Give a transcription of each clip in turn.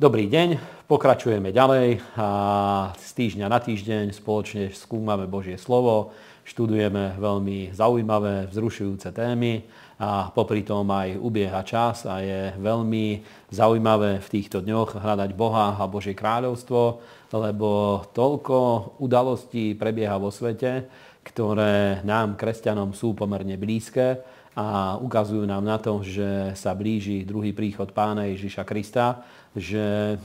Dobrý deň, pokračujeme ďalej a z týždňa na týždeň spoločne skúmame Božie slovo, študujeme veľmi zaujímavé, vzrušujúce témy a popri tom aj ubieha čas a je veľmi zaujímavé v týchto dňoch hľadať Boha a Božie kráľovstvo, lebo toľko udalostí prebieha vo svete, ktoré nám, kresťanom, sú pomerne blízke a ukazujú nám na to, že sa blíži druhý príchod pána Ježiša Krista, že e,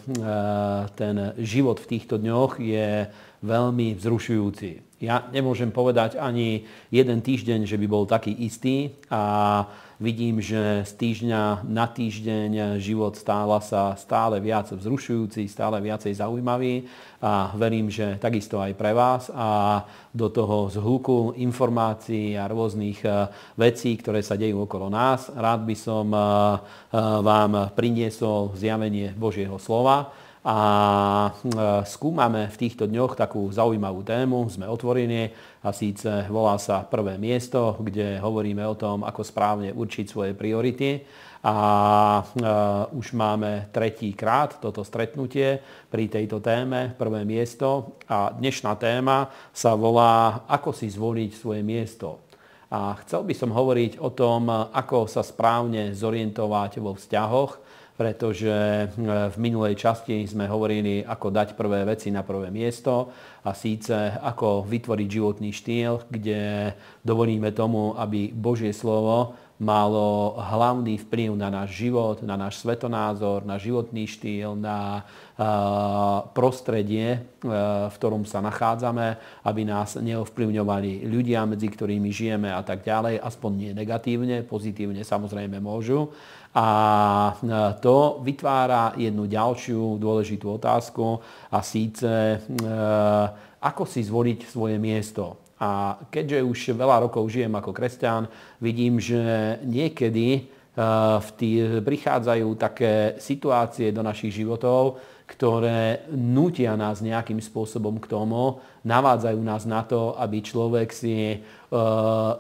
ten život v týchto dňoch je veľmi vzrušujúci. Ja nemôžem povedať ani jeden týždeň, že by bol taký istý a vidím, že z týždňa na týždeň život stála sa stále viac vzrušujúci, stále viacej zaujímavý a verím, že takisto aj pre vás. A do toho zhluku informácií a rôznych e, vecí, ktoré sa dejú okolo nás, rád by som e, e, vám priniesol zjavenie Božieho slova a skúmame v týchto dňoch takú zaujímavú tému, sme otvorení a síce volá sa Prvé miesto, kde hovoríme o tom, ako správne určiť svoje priority. A už máme tretí krát toto stretnutie pri tejto téme, prvé miesto. A dnešná téma sa volá Ako si zvoliť svoje miesto. A chcel by som hovoriť o tom, ako sa správne zorientovať vo vzťahoch, pretože eh, v minulej časti sme hovorili, ako dať prvé veci na prvé miesto a síce ako vytvoriť životný štýl, kde dovolíme tomu, aby Božie slovo malo hlavný vplyv na náš život, na náš svetonázor, na životný štýl, na prostredie, v ktorom sa nachádzame, aby nás neovplyvňovali ľudia, medzi ktorými žijeme a tak ďalej, aspoň nie negatívne, pozitívne samozrejme môžu. A to vytvára jednu ďalšiu dôležitú otázku a síce ako si zvoliť svoje miesto. A keďže už veľa rokov žijem ako kresťan, vidím, že niekedy eh, v tý, prichádzajú také situácie do našich životov, ktoré nutia nás nejakým spôsobom k tomu, navádzajú nás na to, aby človek si eh,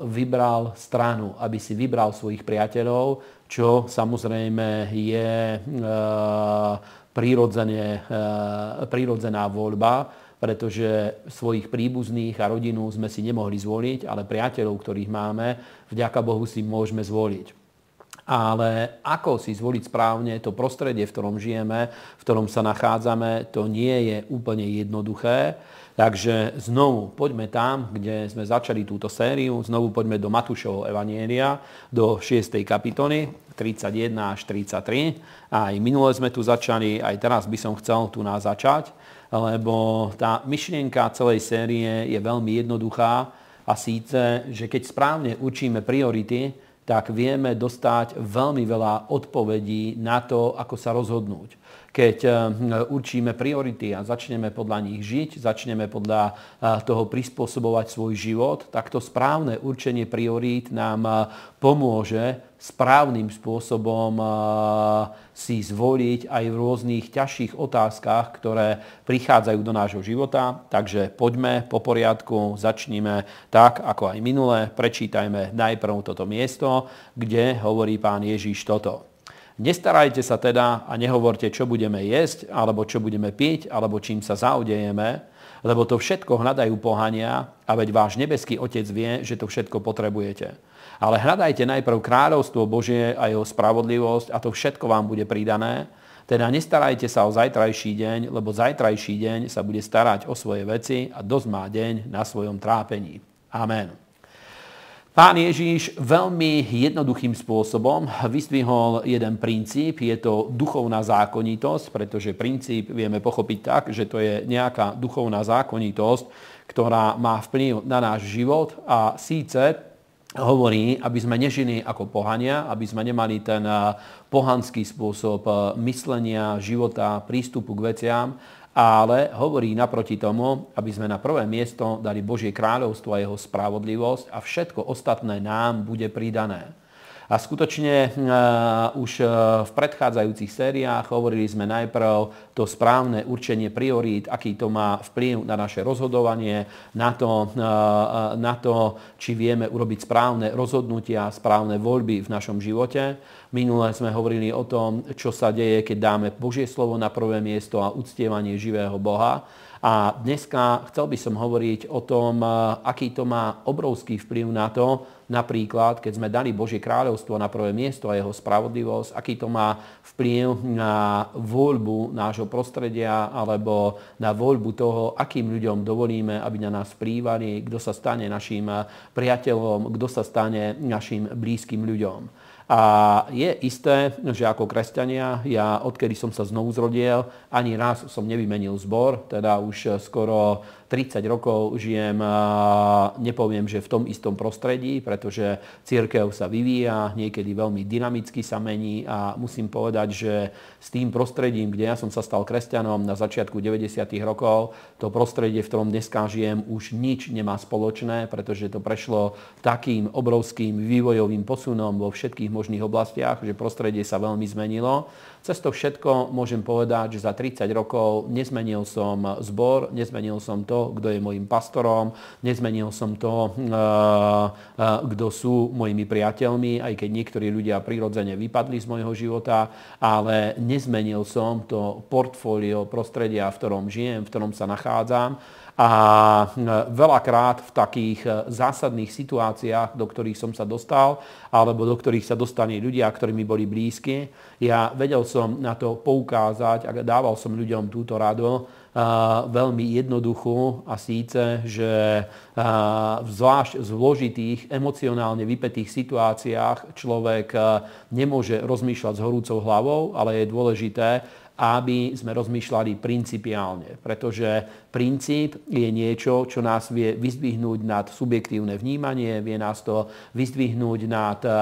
vybral stranu, aby si vybral svojich priateľov, čo samozrejme je eh, prirodzená voľba, pretože svojich príbuzných a rodinu sme si nemohli zvoliť, ale priateľov, ktorých máme, vďaka Bohu si môžeme zvoliť. Ale ako si zvoliť správne to prostredie, v ktorom žijeme, v ktorom sa nachádzame, to nie je úplne jednoduché. Takže znovu poďme tam, kde sme začali túto sériu, znovu poďme do Matúšovho Evanielia, do 6. kapitoly, 31 až 33. Aj minule sme tu začali, aj teraz by som chcel tu nás začať lebo tá myšlienka celej série je veľmi jednoduchá a síce, že keď správne učíme priority, tak vieme dostať veľmi veľa odpovedí na to, ako sa rozhodnúť. Keď eh, určíme priority a začneme podľa nich žiť, začneme podľa eh, toho prispôsobovať svoj život, tak to správne určenie priorít nám eh, pomôže správnym spôsobom si zvoliť aj v rôznych ťažších otázkach, ktoré prichádzajú do nášho života. Takže poďme po poriadku, začníme tak, ako aj minule. Prečítajme najprv toto miesto, kde hovorí pán Ježíš toto. Nestarajte sa teda a nehovorte, čo budeme jesť, alebo čo budeme piť, alebo čím sa zaudejeme, lebo to všetko hľadajú pohania a veď váš nebeský Otec vie, že to všetko potrebujete. Ale hľadajte najprv kráľovstvo Božie a jeho spravodlivosť a to všetko vám bude pridané. Teda nestarajte sa o zajtrajší deň, lebo zajtrajší deň sa bude starať o svoje veci a dosť má deň na svojom trápení. Amen. Pán Ježíš veľmi jednoduchým spôsobom vystvihol jeden princíp, je to duchovná zákonitosť, pretože princíp vieme pochopiť tak, že to je nejaká duchovná zákonitosť, ktorá má vplyv na náš život a síce hovorí, aby sme nežili ako pohania, aby sme nemali ten eh, pohanský spôsob eh, myslenia, života, prístupu k veciam, ale hovorí naproti tomu, aby sme na prvé miesto dali Božie kráľovstvo a jeho spravodlivosť a všetko ostatné nám bude pridané. A skutočne uh, už uh, v predchádzajúcich sériách hovorili sme najprv to správne určenie priorít, aký to má vplyv na naše rozhodovanie, na to, uh, na to či vieme urobiť správne rozhodnutia, správne voľby v našom živote. Minule sme hovorili o tom, čo sa deje, keď dáme Božie slovo na prvé miesto a uctievanie živého Boha. A dneska chcel by som hovoriť o tom, aký to má obrovský vplyv na to, napríklad, keď sme dali Božie kráľovstvo na prvé miesto a jeho spravodlivosť, aký to má vplyv na voľbu nášho prostredia alebo na voľbu toho, akým ľuďom dovolíme, aby na nás prívali, kto sa stane našim priateľom, kto sa stane našim blízkym ľuďom. A je isté, že ako kresťania, ja odkedy som sa znovu zrodil, ani raz som nevymenil zbor, teda už skoro 30 rokov žijem, nepoviem, že v tom istom prostredí, pretože církev sa vyvíja, niekedy veľmi dynamicky sa mení a musím povedať, že s tým prostredím, kde ja som sa stal kresťanom na začiatku 90. rokov, to prostredie, v ktorom dneska žijem, už nič nemá spoločné, pretože to prešlo takým obrovským vývojovým posunom vo všetkých možných oblastiach, že prostredie sa veľmi zmenilo. Cez to všetko môžem povedať, že za 30 rokov nezmenil som zbor, nezmenil som to, kto je môjim pastorom, nezmenil som to, eh, eh, kto sú mojimi priateľmi, aj keď niektorí ľudia prirodzene vypadli z môjho života, ale nezmenil som to portfólio prostredia, v ktorom žijem, v ktorom sa nachádzam. A veľakrát v takých e, zásadných situáciách, do ktorých som sa dostal, alebo do ktorých sa dostali ľudia, ktorí mi boli blízki, ja vedel som na to poukázať a dával som ľuďom túto radu, veľmi jednoduchú a síce, že zvlášť v zložitých, emocionálne vypetých situáciách človek nemôže rozmýšľať s horúcou hlavou, ale je dôležité, aby sme rozmýšľali principiálne, pretože princíp je niečo, čo nás vie vyzdvihnúť nad subjektívne vnímanie, vie nás to vyzdvihnúť nad uh,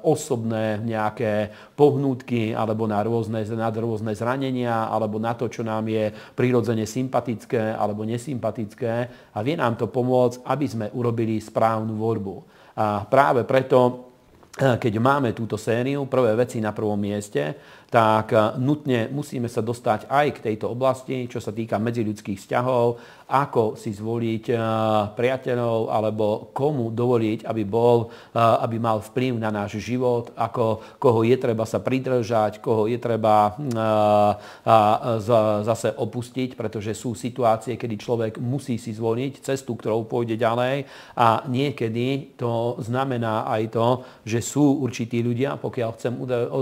osobné nejaké pohnútky alebo na rôzne, nad rôzne zranenia alebo na to, čo nám je prirodzene sympatické alebo nesympatické a vie nám to pomôcť, aby sme urobili správnu voľbu. A práve preto keď máme túto sériu, prvé veci na prvom mieste, tak eh, nutne musíme sa dostať aj k tejto oblasti, čo sa týka medziľudských vzťahov, ako si zvoliť eh, priateľov alebo komu dovoliť, aby, bol, eh, aby mal vplyv na náš život, ako, koho je treba sa pridržať, koho je treba zase opustiť, pretože sú situácie, kedy človek musí si zvoliť cestu, ktorou pôjde ďalej a niekedy to znamená aj to, že sú určití ľudia, pokiaľ chcem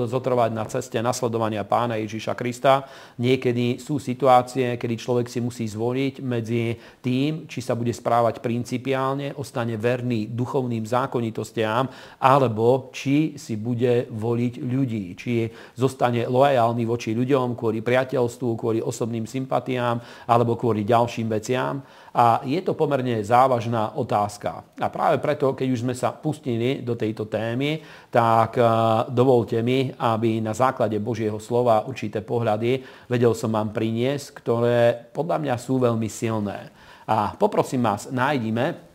zotrvať na ceste na nasledovania pána Ježiša Krista. Niekedy sú situácie, kedy človek si musí zvoliť medzi tým, či sa bude správať principiálne, ostane verný duchovným zákonitostiam, alebo či si bude voliť ľudí, či zostane lojálny voči ľuďom kvôli priateľstvu, kvôli osobným sympatiám alebo kvôli ďalším veciam. A je to pomerne závažná otázka. A práve preto, keď už sme sa pustili do tejto témy, tak eh, dovolte mi, aby na základe Božieho slova určité pohľady vedel som vám priniesť, ktoré podľa mňa sú veľmi silné. A poprosím vás, nájdime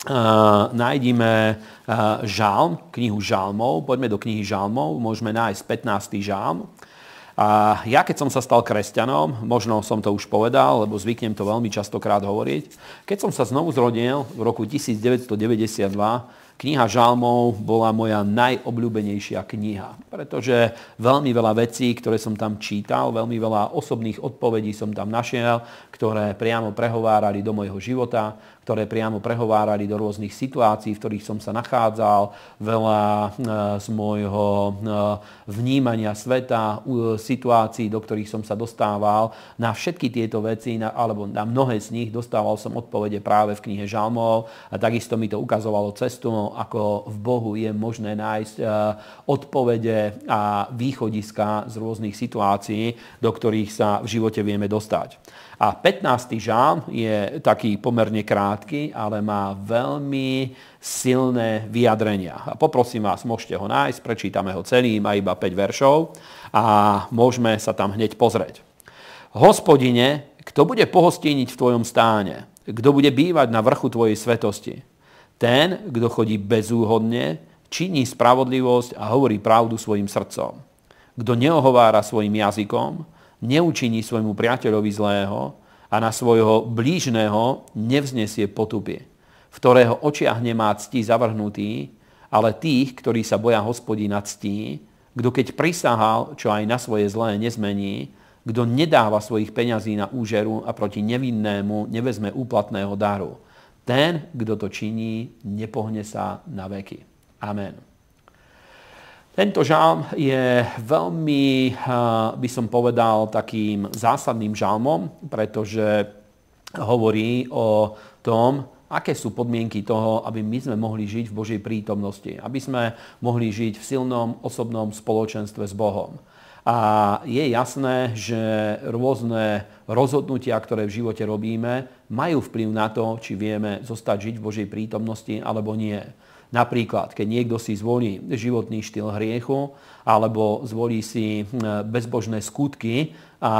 Uh, nájdime uh, žalm, knihu žalmov, poďme do knihy žalmov, môžeme nájsť 15. žalm. A ja keď som sa stal kresťanom, možno som to už povedal, lebo zvyknem to veľmi častokrát hovoriť, keď som sa znovu zrodil v roku 1992, Kniha Žalmov bola moja najobľúbenejšia kniha, pretože veľmi veľa vecí, ktoré som tam čítal, veľmi veľa osobných odpovedí som tam našiel, ktoré priamo prehovárali do môjho života, ktoré priamo prehovárali do rôznych situácií, v ktorých som sa nachádzal, veľa e, z môjho e, vnímania sveta, situácií, do ktorých som sa dostával. Na všetky tieto veci, alebo na mnohé z nich dostával som odpovede práve v knihe Žalmov a takisto mi to ukazovalo cestu, ako v Bohu je možné nájsť e, odpovede a východiska z rôznych situácií, do ktorých sa v živote vieme dostať. A 15. žálm je taký pomerne krátky, ale má veľmi silné vyjadrenia. A poprosím vás, môžete ho nájsť, prečítame ho celý, má iba 5 veršov a môžeme sa tam hneď pozrieť. Hospodine, kto bude pohostíniť v tvojom stáne? Kto bude bývať na vrchu tvojej svetosti? Ten, kto chodí bezúhodne, činí spravodlivosť a hovorí pravdu svojim srdcom. Kto neohovára svojim jazykom, neučiní svojmu priateľovi zlého a na svojho blížneho nevznesie potupie, v ktorého očiach nemá cti zavrhnutý, ale tých, ktorí sa boja hospodina ctí, kto keď prisahal, čo aj na svoje zlé nezmení, kto nedáva svojich peňazí na úžeru a proti nevinnému nevezme úplatného daru. Ten, kto to činí, nepohne sa na veky. Amen. Tento žalm je veľmi, by som povedal, takým zásadným žalmom, pretože hovorí o tom, aké sú podmienky toho, aby my sme mohli žiť v Božej prítomnosti, aby sme mohli žiť v silnom osobnom spoločenstve s Bohom. A je jasné, že rôzne rozhodnutia, ktoré v živote robíme, majú vplyv na to, či vieme zostať žiť v Božej prítomnosti alebo nie. Napríklad, keď niekto si zvolí životný štýl hriechu alebo zvolí si hm, bezbožné skutky a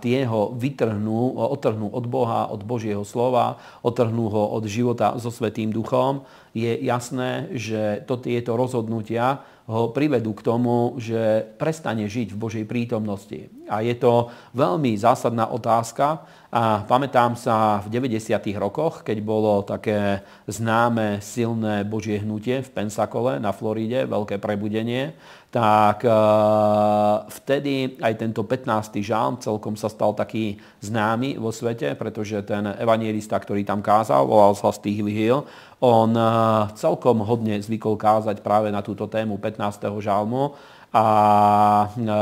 tie ho vytrhnú, otrhnú od Boha, od Božieho slova, otrhnú ho od života so Svetým duchom, je jasné, že to, tieto rozhodnutia ho privedú k tomu, že prestane žiť v Božej prítomnosti. A je to veľmi zásadná otázka. A pamätám sa v 90. rokoch, keď bolo také známe silné Božie hnutie v Pensakole na Floride, veľké prebudenie, tak e, vtedy aj tento 15. žálm celkom sa stal taký známy vo svete, pretože ten evangelista, ktorý tam kázal, volal sa Steve Hill, on e, celkom hodne zvykol kázať práve na túto tému 15. žálmu a e,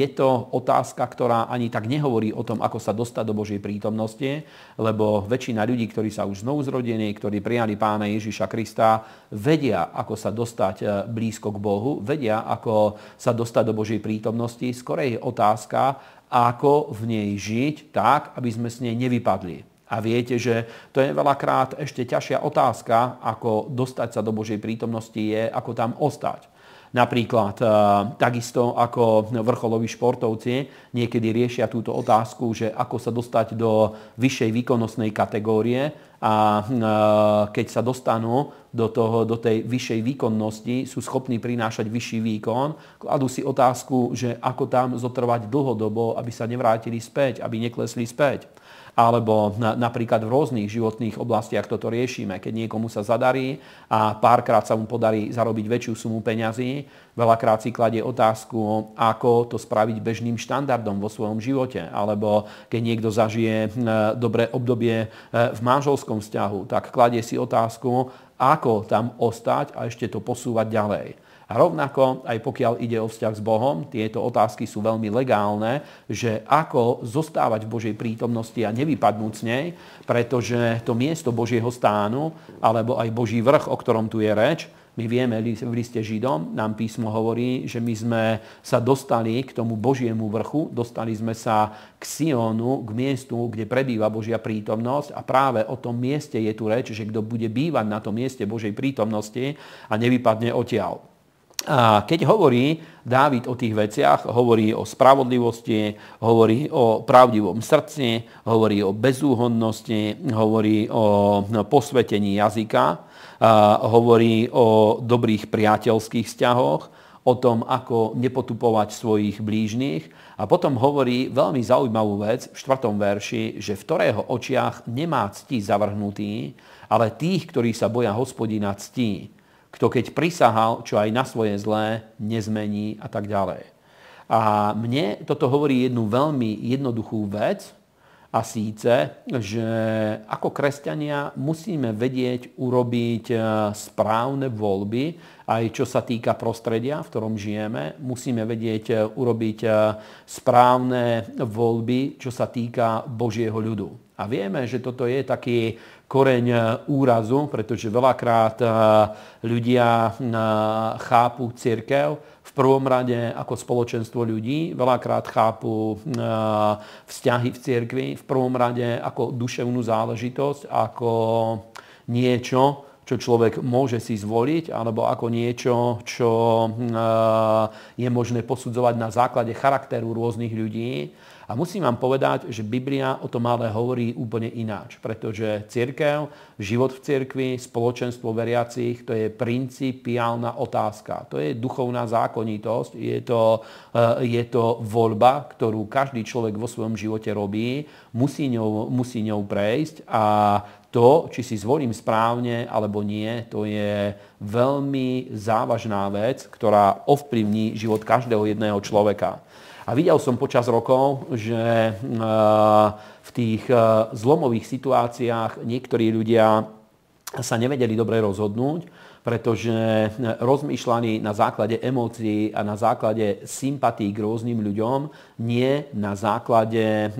je to otázka, ktorá ani tak nehovorí o tom, ako sa dostať do Božej prítomnosti, lebo väčšina ľudí, ktorí sa už znovu zrodení, ktorí prijali pána Ježiša Krista, vedia, ako sa dostať e, blízko k Bohu, vedia, ako sa dostať do Božej prítomnosti. Skorej je otázka, ako v nej žiť tak, aby sme s nej nevypadli. A viete, že to je veľakrát ešte ťažšia otázka, ako dostať sa do Božej prítomnosti, je ako tam ostať. Napríklad eh, takisto ako vrcholoví športovci niekedy riešia túto otázku, že ako sa dostať do vyššej výkonnostnej kategórie a eh, keď sa dostanú do, toho, do tej vyššej výkonnosti, sú schopní prinášať vyšší výkon, kladú si otázku, že ako tam zotrvať dlhodobo, aby sa nevrátili späť, aby neklesli späť alebo na, napríklad v rôznych životných oblastiach toto riešime. Keď niekomu sa zadarí a párkrát sa mu podarí zarobiť väčšiu sumu peňazí, veľakrát si kladie otázku, ako to spraviť bežným štandardom vo svojom živote. Alebo keď niekto zažije dobré obdobie e, v manželskom vzťahu, tak kladie si otázku, ako tam ostať a ešte to posúvať ďalej. A rovnako, aj pokiaľ ide o vzťah s Bohom, tieto otázky sú veľmi legálne, že ako zostávať v Božej prítomnosti a nevypadnúť z nej, pretože to miesto Božieho stánu, alebo aj Boží vrch, o ktorom tu je reč, my vieme v liste Židom, nám písmo hovorí, že my sme sa dostali k tomu Božiemu vrchu, dostali sme sa k Sionu, k miestu, kde prebýva Božia prítomnosť a práve o tom mieste je tu reč, že kto bude bývať na tom mieste Božej prítomnosti a nevypadne odtiaľ. A keď hovorí Dávid o tých veciach, hovorí o spravodlivosti, hovorí o pravdivom srdci, hovorí o bezúhodnosti, hovorí o posvetení jazyka, hovorí o dobrých priateľských vzťahoch, o tom, ako nepotupovať svojich blížnych. A potom hovorí veľmi zaujímavú vec v 4. verši, že v ktorého očiach nemá cti zavrhnutý, ale tých, ktorí sa boja hospodina ctí kto keď prisahal, čo aj na svoje zlé, nezmení a tak ďalej. A mne toto hovorí jednu veľmi jednoduchú vec, a síce, že ako kresťania musíme vedieť urobiť e, správne voľby, aj čo sa týka prostredia, v ktorom žijeme. Musíme vedieť e, urobiť e, správne voľby, čo sa týka Božieho ľudu. A vieme, že toto je taký koreň e, úrazu, pretože veľakrát e, ľudia e, chápu církev v prvom rade ako spoločenstvo ľudí, veľakrát chápu vzťahy v cirkvi v prvom rade ako duševnú záležitosť, ako niečo, čo človek môže si zvoliť, alebo ako niečo, čo je možné posudzovať na základe charakteru rôznych ľudí. A musím vám povedať, že Biblia o tom ale hovorí úplne ináč, pretože církev, život v cirkvi, spoločenstvo veriacich, to je principiálna otázka. To je duchovná zákonitosť, je to, eh, je to voľba, ktorú každý človek vo svojom živote robí, musí ňou, musí ňou prejsť a to, či si zvolím správne alebo nie, to je veľmi závažná vec, ktorá ovplyvní život každého jedného človeka. A videl som počas rokov, že eh, v tých eh, zlomových situáciách niektorí ľudia sa nevedeli dobre rozhodnúť, pretože eh, rozmýšľali na základe emócií a na základe sympatí k rôznym ľuďom, nie na základe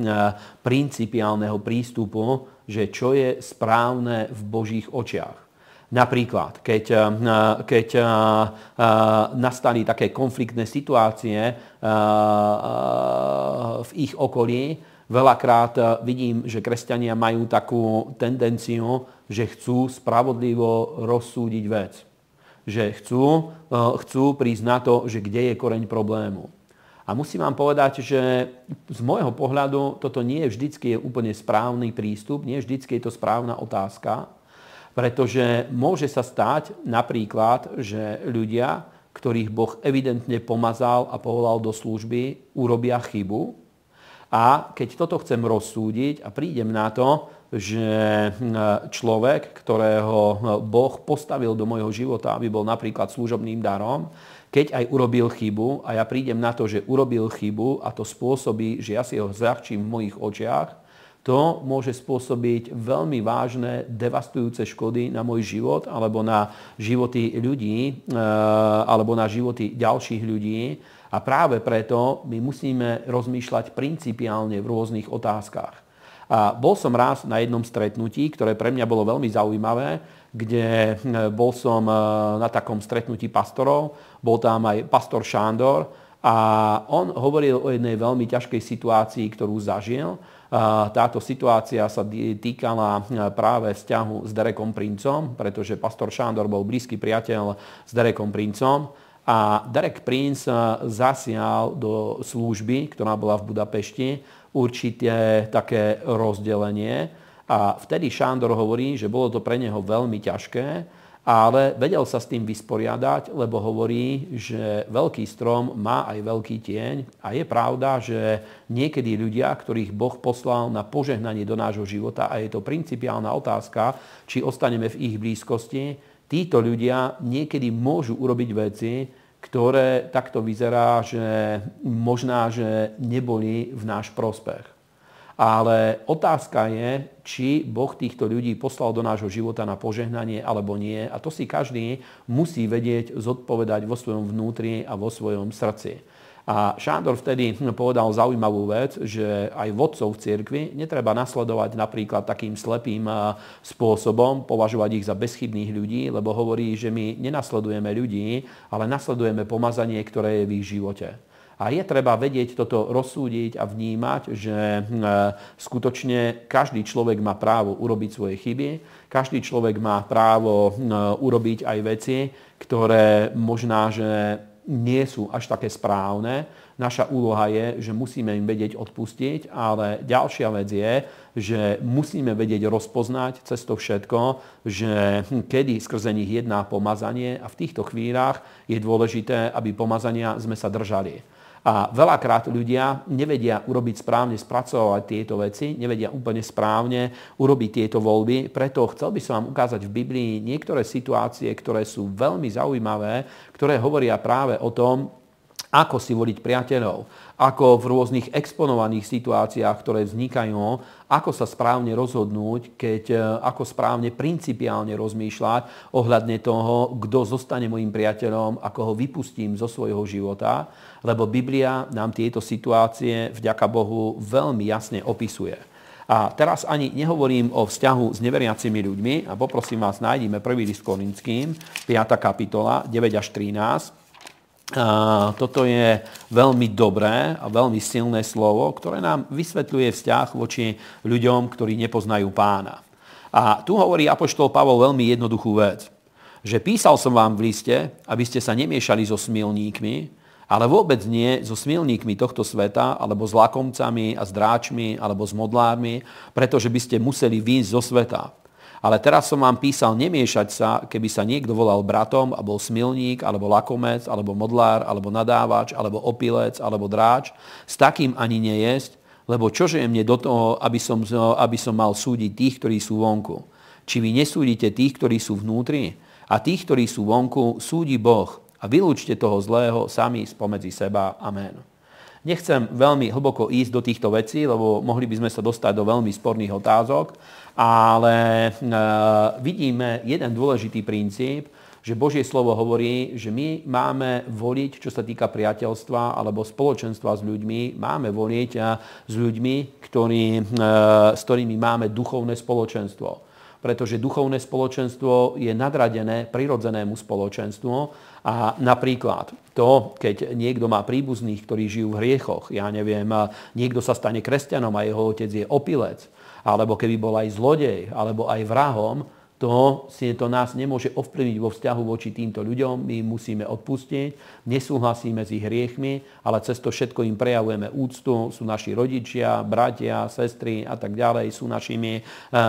principiálneho prístupu, že čo je správne v Božích očiach. Napríklad, keď, eh, keď eh, eh, nastali také konfliktné situácie v ich okolí, veľakrát vidím, že kresťania majú takú tendenciu, že chcú spravodlivo rozsúdiť vec. Že chcú, chcú prísť na to, že kde je koreň problému. A musím vám povedať, že z môjho pohľadu toto nie je vždycky je úplne správny prístup, nie vždycky je to správna otázka, pretože môže sa stať napríklad, že ľudia, ktorých Boh evidentne pomazal a povolal do služby, urobia chybu. A keď toto chcem rozsúdiť a prídem na to, že hm, človek, ktorého Boh postavil do môjho života, aby bol napríklad služobným darom, keď aj urobil chybu a ja prídem na to, že urobil chybu a to spôsobí, že ja si ho zľahčím v mojich očiach, to môže spôsobiť veľmi vážne, devastujúce škody na môj život alebo na životy ľudí eh, alebo na životy ďalších ľudí. A práve preto my musíme rozmýšľať principiálne v rôznych otázkach. A bol som raz na jednom stretnutí, ktoré pre mňa bolo veľmi zaujímavé, kde eh, bol som eh, na takom stretnutí pastorov, bol tam aj pastor Šándor a on hovoril o jednej veľmi ťažkej situácii, ktorú zažil táto situácia sa týkala práve vzťahu s Derekom Princom, pretože pastor Šándor bol blízky priateľ s Derekom Princom a Derek Prince zasial do služby, ktorá bola v Budapešti, určité také rozdelenie. A vtedy Šándor hovorí, že bolo to pre neho veľmi ťažké, ale vedel sa s tým vysporiadať, lebo hovorí, že veľký strom má aj veľký tieň a je pravda, že niekedy ľudia, ktorých Boh poslal na požehnanie do nášho života a je to principiálna otázka, či ostaneme v ich blízkosti, títo ľudia niekedy môžu urobiť veci, ktoré takto vyzerá, že možná, že neboli v náš prospech. Ale otázka je, či Boh týchto ľudí poslal do nášho života na požehnanie alebo nie. A to si každý musí vedieť zodpovedať vo svojom vnútri a vo svojom srdci. A Šándor vtedy povedal zaujímavú vec, že aj vodcov v cirkvi netreba nasledovať napríklad takým slepým spôsobom, považovať ich za bezchybných ľudí, lebo hovorí, že my nenasledujeme ľudí, ale nasledujeme pomazanie, ktoré je v ich živote. A je treba vedieť toto rozsúdiť a vnímať, že hm, e, skutočne každý človek má právo urobiť svoje chyby, každý človek má právo hm, e, urobiť aj veci, ktoré možná, že nie sú až také správne. Naša úloha je, že musíme im vedieť odpustiť, ale ďalšia vec je, že musíme vedieť rozpoznať cez to všetko, že hm, kedy skrze nich jedná pomazanie a v týchto chvíľach je dôležité, aby pomazania sme sa držali. A veľakrát ľudia nevedia urobiť správne, spracovať tieto veci, nevedia úplne správne urobiť tieto voľby. Preto chcel by som vám ukázať v Biblii niektoré situácie, ktoré sú veľmi zaujímavé, ktoré hovoria práve o tom, ako si voliť priateľov, ako v rôznych exponovaných situáciách, ktoré vznikajú, ako sa správne rozhodnúť, keď e, ako správne principiálne rozmýšľať ohľadne toho, kto zostane môjim priateľom, ako ho vypustím zo svojho života, lebo Biblia nám tieto situácie, vďaka Bohu, veľmi jasne opisuje. A teraz ani nehovorím o vzťahu s neveriacimi ľuďmi a poprosím vás, nájdime prvý list Korinským, 5. kapitola, 9 až 13 toto je veľmi dobré a veľmi silné slovo, ktoré nám vysvetľuje vzťah voči ľuďom, ktorí nepoznajú pána. A tu hovorí Apoštol Pavol veľmi jednoduchú vec, že písal som vám v liste, aby ste sa nemiešali so smilníkmi, Ale vôbec nie so smilníkmi tohto sveta, alebo s lakomcami a s dráčmi, alebo s modlármi, pretože by ste museli výjsť zo sveta. Ale teraz som vám písal nemiešať sa, keby sa niekto volal bratom a bol smilník, alebo lakomec, alebo modlár, alebo nadávač, alebo opilec, alebo dráč. S takým ani nejesť, lebo čože je mne do toho, aby som, aby som mal súdiť tých, ktorí sú vonku. Či vy nesúdite tých, ktorí sú vnútri? A tých, ktorí sú vonku, súdi Boh a vylúčte toho zlého sami spomedzi seba. Amen. Nechcem veľmi hlboko ísť do týchto vecí, lebo mohli by sme sa dostať do veľmi sporných otázok, ale e, vidíme jeden dôležitý princíp, že Božie slovo hovorí, že my máme voliť, čo sa týka priateľstva alebo spoločenstva s ľuďmi, máme voliť e, s ľuďmi, ktorý, e, s ktorými máme duchovné spoločenstvo. Pretože duchovné spoločenstvo je nadradené prirodzenému spoločenstvu a napríklad to, keď niekto má príbuzných, ktorí žijú v hriechoch, ja neviem, niekto sa stane kresťanom a jeho otec je opilec, alebo keby bol aj zlodej, alebo aj vrahom, to, si to nás nemôže ovplyvniť vo vzťahu voči týmto ľuďom. My musíme odpustiť, nesúhlasíme s ich hriechmi, ale cez to všetko im prejavujeme úctu. Sú naši rodičia, bratia, sestry a tak ďalej. Sú našimi, e,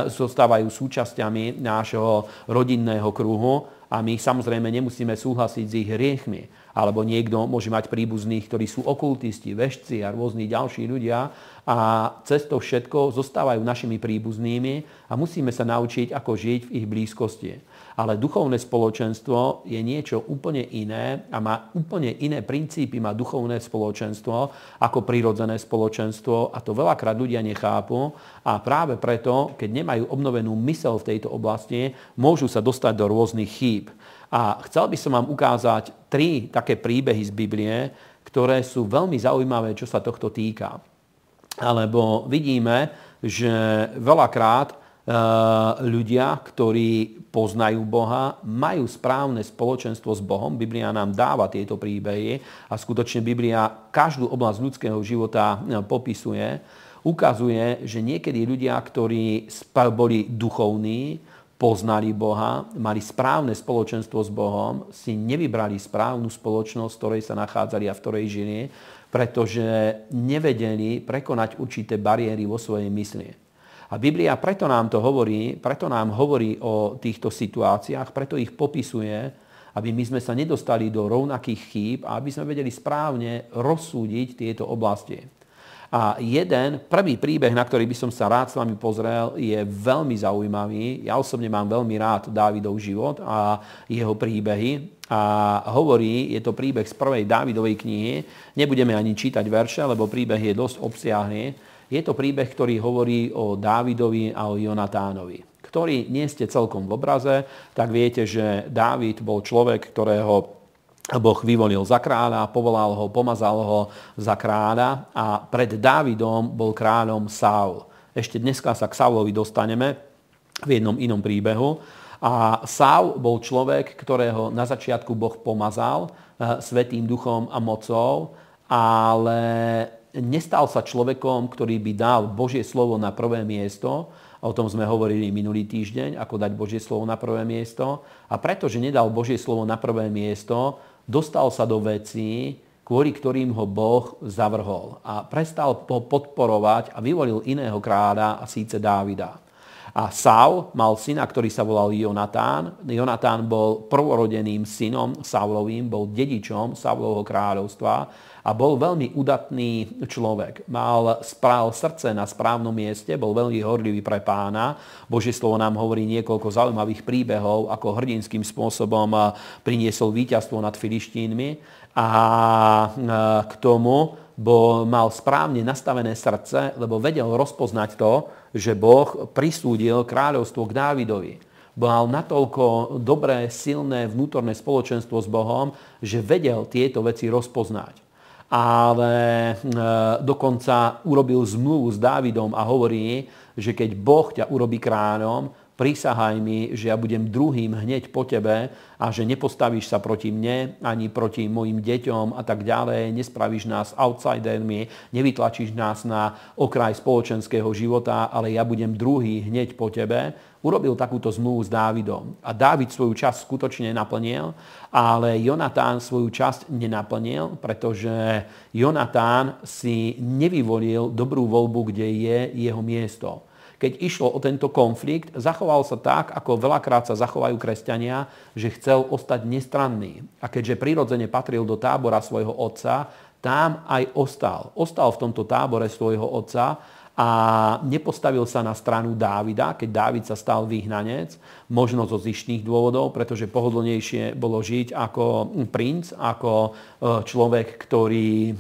zostávajú súčasťami nášho rodinného kruhu a my samozrejme nemusíme súhlasiť s ich hriechmi. Alebo niekto môže mať príbuzných, ktorí sú okultisti, vešci a rôzni ďalší ľudia a cez to všetko zostávajú našimi príbuznými a musíme sa naučiť, ako žiť v ich blízkosti. Ale duchovné spoločenstvo je niečo úplne iné a má úplne iné princípy, má duchovné spoločenstvo ako prirodzené spoločenstvo a to veľakrát ľudia nechápu a práve preto, keď nemajú obnovenú mysel v tejto oblasti, môžu sa dostať do rôznych chýb. A chcel by som vám ukázať tri také príbehy z Biblie, ktoré sú veľmi zaujímavé, čo sa tohto týka. Alebo vidíme, že veľakrát e, ľudia, ktorí poznajú Boha, majú správne spoločenstvo s Bohom. Biblia nám dáva tieto príbehy a skutočne Biblia každú oblasť ľudského života e, popisuje. Ukazuje, že niekedy ľudia, ktorí boli duchovní, poznali Boha, mali správne spoločenstvo s Bohom, si nevybrali správnu spoločnosť, v ktorej sa nachádzali a v ktorej žili, pretože nevedeli prekonať určité bariéry vo svojej mysli. A Biblia preto nám to hovorí, preto nám hovorí o týchto situáciách, preto ich popisuje, aby my sme sa nedostali do rovnakých chýb a aby sme vedeli správne rozsúdiť tieto oblasti. A jeden, prvý príbeh, na ktorý by som sa rád s vami pozrel, je veľmi zaujímavý. Ja osobne mám veľmi rád Dávidov život a jeho príbehy. A hovorí, je to príbeh z prvej Dávidovej knihy. Nebudeme ani čítať verše, lebo príbeh je dosť obsiahný. Je to príbeh, ktorý hovorí o Dávidovi a o Jonatánovi ktorý nie ste celkom v obraze, tak viete, že Dávid bol človek, ktorého Boh vyvolil za kráľa, povolal ho, pomazal ho za kráľa a pred Dávidom bol kráľom Saul. Ešte dneska sa k Saulovi dostaneme v jednom inom príbehu. A Saul bol človek, ktorého na začiatku Boh pomazal eh, svetým duchom a mocou, ale nestal sa človekom, ktorý by dal Božie slovo na prvé miesto. O tom sme hovorili minulý týždeň, ako dať Božie slovo na prvé miesto. A pretože nedal Božie slovo na prvé miesto, dostal sa do vecí, kvôli ktorým ho Boh zavrhol a prestal ho podporovať a vyvolil iného kráľa a síce Dávida. A Saul mal syna, ktorý sa volal Jonatán. Jonatán bol prvorodeným synom Saulovým, bol dedičom Saulovho kráľovstva a bol veľmi udatný človek. Mal správ srdce na správnom mieste, bol veľmi horlivý pre pána. Božie slovo nám hovorí niekoľko zaujímavých príbehov, ako hrdinským spôsobom priniesol víťazstvo nad Filištínmi a k tomu bol, mal správne nastavené srdce, lebo vedel rozpoznať to, že Boh prisúdil kráľovstvo k Dávidovi mal natoľko dobré, silné vnútorné spoločenstvo s Bohom, že vedel tieto veci rozpoznať ale e, dokonca urobil zmluvu s Dávidom a hovorí, že keď Boh ťa urobí kráľom, prisahaj mi, že ja budem druhým hneď po tebe a že nepostavíš sa proti mne, ani proti mojim deťom a tak ďalej, nespravíš nás outsidermi, nevytlačíš nás na okraj spoločenského života, ale ja budem druhý hneď po tebe. Urobil takúto zmluvu s Dávidom. A Dávid svoju časť skutočne naplnil, ale Jonatán svoju časť nenaplnil, pretože Jonatán si nevyvolil dobrú voľbu, kde je jeho miesto keď išlo o tento konflikt, zachoval sa tak, ako veľakrát sa zachovajú kresťania, že chcel ostať nestranný. A keďže prirodzene patril do tábora svojho otca, tam aj ostal. Ostal v tomto tábore svojho otca a nepostavil sa na stranu Dávida, keď Dávid sa stal vyhnanec, možno zo zištných dôvodov, pretože pohodlnejšie bolo žiť ako princ, ako e, človek, ktorý e,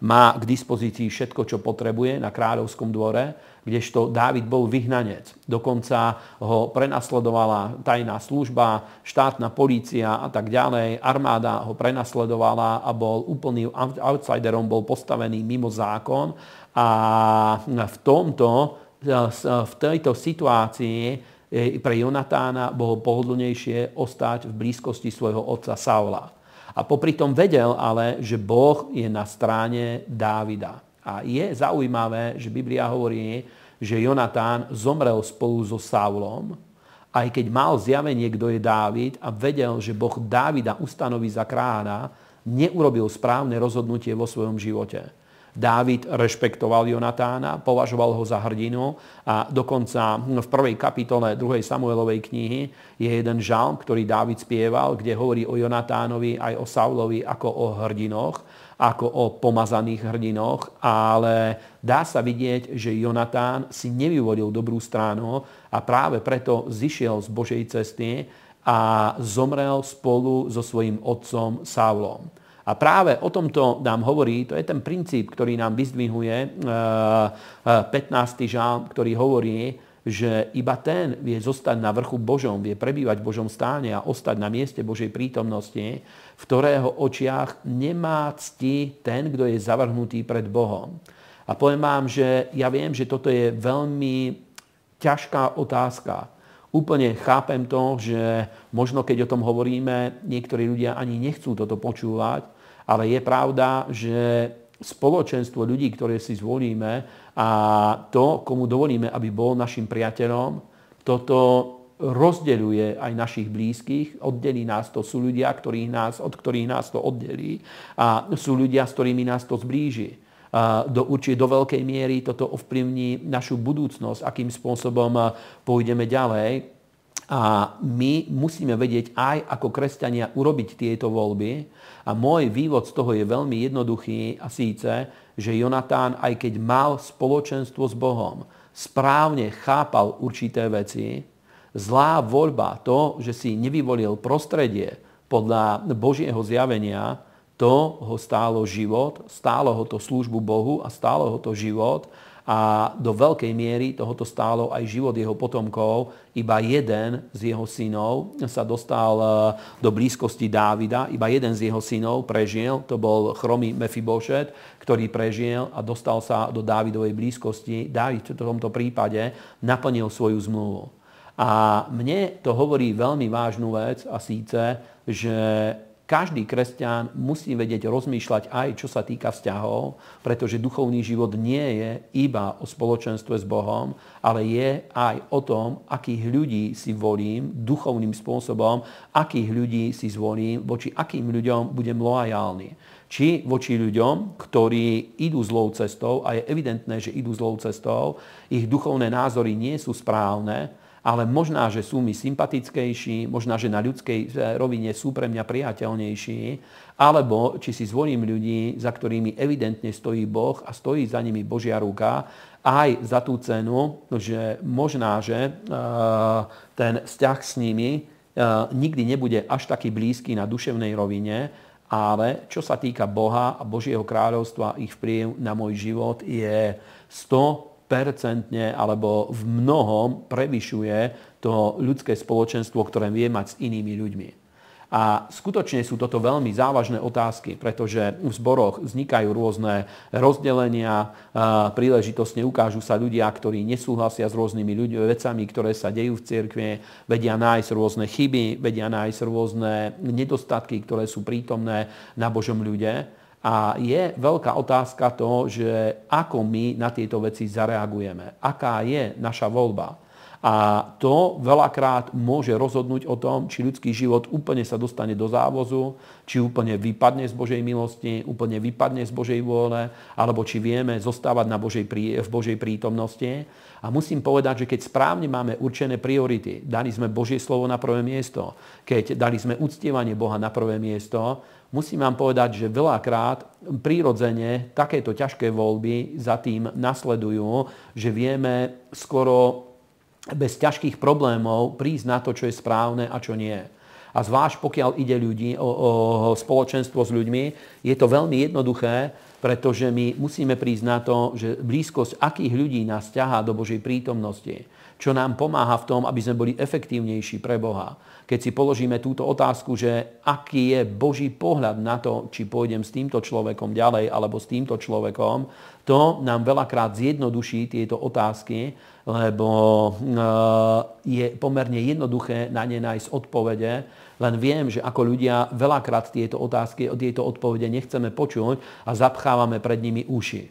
má k dispozícii všetko, čo potrebuje na kráľovskom dvore kdežto Dávid bol vyhnanec. Dokonca ho prenasledovala tajná služba, štátna polícia a tak ďalej. Armáda ho prenasledovala a bol úplným outsiderom, bol postavený mimo zákon. A v tomto, v tejto situácii e, pre Jonatána bolo pohodlnejšie ostať v blízkosti svojho otca Saula. A popri tom vedel ale, že Boh je na strane Dávida. A je zaujímavé, že Biblia hovorí, že Jonatán zomrel spolu so Saulom, aj keď mal zjavenie, kto je Dávid a vedel, že Boh Dávida ustanoví za kráľa, neurobil správne rozhodnutie vo svojom živote. Dávid rešpektoval Jonatána, považoval ho za hrdinu a dokonca v prvej kapitole 2. Samuelovej knihy je jeden žalm, ktorý Dávid spieval, kde hovorí o Jonatánovi aj o Saulovi ako o hrdinoch ako o pomazaných hrdinoch, ale dá sa vidieť, že Jonatán si nevyvolil dobrú stranu a práve preto zišiel z Božej cesty a zomrel spolu so svojím otcom Saulom. A práve o tomto nám hovorí, to je ten princíp, ktorý nám vyzdvihuje 15. Eh, eh, žálm, ktorý hovorí, že iba ten vie zostať na vrchu Božom, vie prebývať v Božom stáne a ostať na mieste Božej prítomnosti, v ktorého očiach nemá cti ten, kto je zavrhnutý pred Bohom. A poviem vám, že ja viem, že toto je veľmi ťažká otázka. Úplne chápem to, že možno keď o tom hovoríme, niektorí ľudia ani nechcú toto počúvať, ale je pravda, že spoločenstvo ľudí, ktoré si zvolíme a to, komu dovolíme, aby bol našim priateľom, toto rozdeľuje aj našich blízkych, oddelí nás to, sú ľudia, ktorých nás, od ktorých nás to oddelí a sú ľudia, s ktorými nás to zblíži. Do, určite do veľkej miery toto ovplyvní našu budúcnosť, akým spôsobom pôjdeme ďalej. A my musíme vedieť aj ako kresťania urobiť tieto voľby. A môj vývod z toho je veľmi jednoduchý a síce, že Jonatán, aj keď mal spoločenstvo s Bohom, správne chápal určité veci, zlá voľba, to, že si nevyvolil prostredie podľa Božieho zjavenia, to ho stálo život, stálo ho to službu Bohu a stálo ho to život a do veľkej miery tohoto stálo aj život jeho potomkov. Iba jeden z jeho synov sa dostal e, do blízkosti Dávida, iba jeden z jeho synov prežil, to bol chromý Mefibošet, ktorý prežil a dostal sa do Dávidovej blízkosti. Dávid v tomto prípade naplnil svoju zmluvu. A mne to hovorí veľmi vážnu vec a síce, že každý kresťan musí vedieť rozmýšľať aj čo sa týka vzťahov, pretože duchovný život nie je iba o spoločenstve s Bohom, ale je aj o tom, akých ľudí si volím duchovným spôsobom, akých ľudí si zvolím, voči akým ľuďom budem loajálny. Či voči ľuďom, ktorí idú zlou cestou a je evidentné, že idú zlou cestou, ich duchovné názory nie sú správne, ale možná, že sú mi sympatickejší, možná, že na ľudskej eh, rovine sú pre mňa priateľnejší, alebo či si zvolím ľudí, za ktorými evidentne stojí Boh a stojí za nimi Božia ruka, aj za tú cenu, že možná, že eh, ten vzťah s nimi eh, nikdy nebude až taký blízky na duševnej rovine, ale čo sa týka Boha a Božieho kráľovstva, ich vplyv na môj život je 100 percentne alebo v mnohom prevyšuje to ľudské spoločenstvo, ktoré vie mať s inými ľuďmi. A skutočne sú toto veľmi závažné otázky, pretože v zboroch vznikajú rôzne rozdelenia, príležitostne ukážu sa ľudia, ktorí nesúhlasia s rôznymi ľuďmi, vecami, ktoré sa dejú v cirkvi, vedia nájsť rôzne chyby, vedia nájsť rôzne nedostatky, ktoré sú prítomné na Božom ľude. A je veľká otázka to, že ako my na tieto veci zareagujeme. Aká je naša voľba. A to veľakrát môže rozhodnúť o tom, či ľudský život úplne sa dostane do závozu, či úplne vypadne z Božej milosti, úplne vypadne z Božej vôle, alebo či vieme zostávať na Božej, v Božej prítomnosti. A musím povedať, že keď správne máme určené priority, dali sme Božie slovo na prvé miesto, keď dali sme uctievanie Boha na prvé miesto, musím vám povedať, že veľakrát prírodzene takéto ťažké voľby za tým nasledujú, že vieme skoro bez ťažkých problémov prísť na to, čo je správne a čo nie. A zvlášť pokiaľ ide ľudí, o, o spoločenstvo s ľuďmi, je to veľmi jednoduché, pretože my musíme prísť na to, že blízkosť akých ľudí nás ťahá do Božej prítomnosti, čo nám pomáha v tom, aby sme boli efektívnejší pre Boha. Keď si položíme túto otázku, že aký je Boží pohľad na to, či pôjdem s týmto človekom ďalej alebo s týmto človekom, to nám veľakrát zjednoduší tieto otázky, lebo eh, je pomerne jednoduché na ne nájsť odpovede, len viem, že ako ľudia veľakrát tieto otázky, tieto odpovede nechceme počuť a zapchávame pred nimi uši.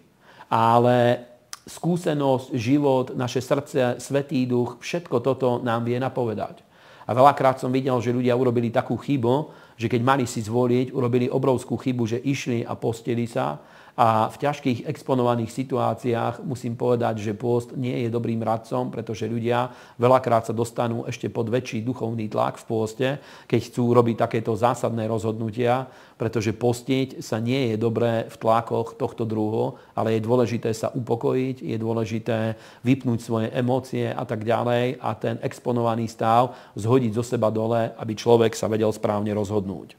Ale skúsenosť, život, naše srdce, Svetý duch, všetko toto nám vie napovedať. A veľakrát som videl, že ľudia urobili takú chybu, že keď mali si zvoliť, urobili obrovskú chybu, že išli a postili sa a v ťažkých exponovaných situáciách musím povedať, že pôst nie je dobrým radcom, pretože ľudia veľakrát sa dostanú ešte pod väčší duchovný tlak v pôste, keď chcú robiť takéto zásadné rozhodnutia, pretože postiť sa nie je dobré v tlakoch tohto druhu, ale je dôležité sa upokojiť, je dôležité vypnúť svoje emócie a tak ďalej a ten exponovaný stav zhodiť zo seba dole, aby človek sa vedel správne rozhodnúť.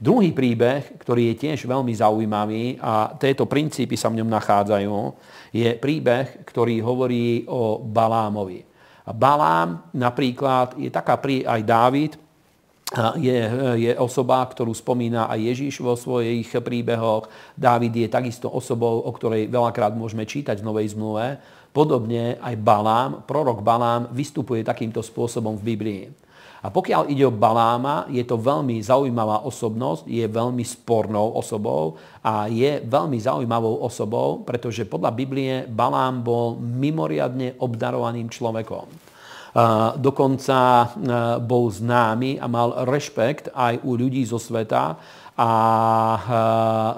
Druhý príbeh, ktorý je tiež veľmi zaujímavý a tieto princípy sa v ňom nachádzajú, je príbeh, ktorý hovorí o Balámovi. Balám napríklad je taká, aj Dávid, je, je osoba, ktorú spomína aj Ježíš vo svojich príbehoch. Dávid je takisto osobou, o ktorej veľakrát môžeme čítať v Novej zmluve. Podobne aj Balám, prorok Balám vystupuje takýmto spôsobom v Biblii. A pokiaľ ide o Baláma, je to veľmi zaujímavá osobnosť, je veľmi spornou osobou a je veľmi zaujímavou osobou, pretože podľa Biblie Balám bol mimoriadne obdarovaným človekom. Dokonca bol známy a mal rešpekt aj u ľudí zo sveta a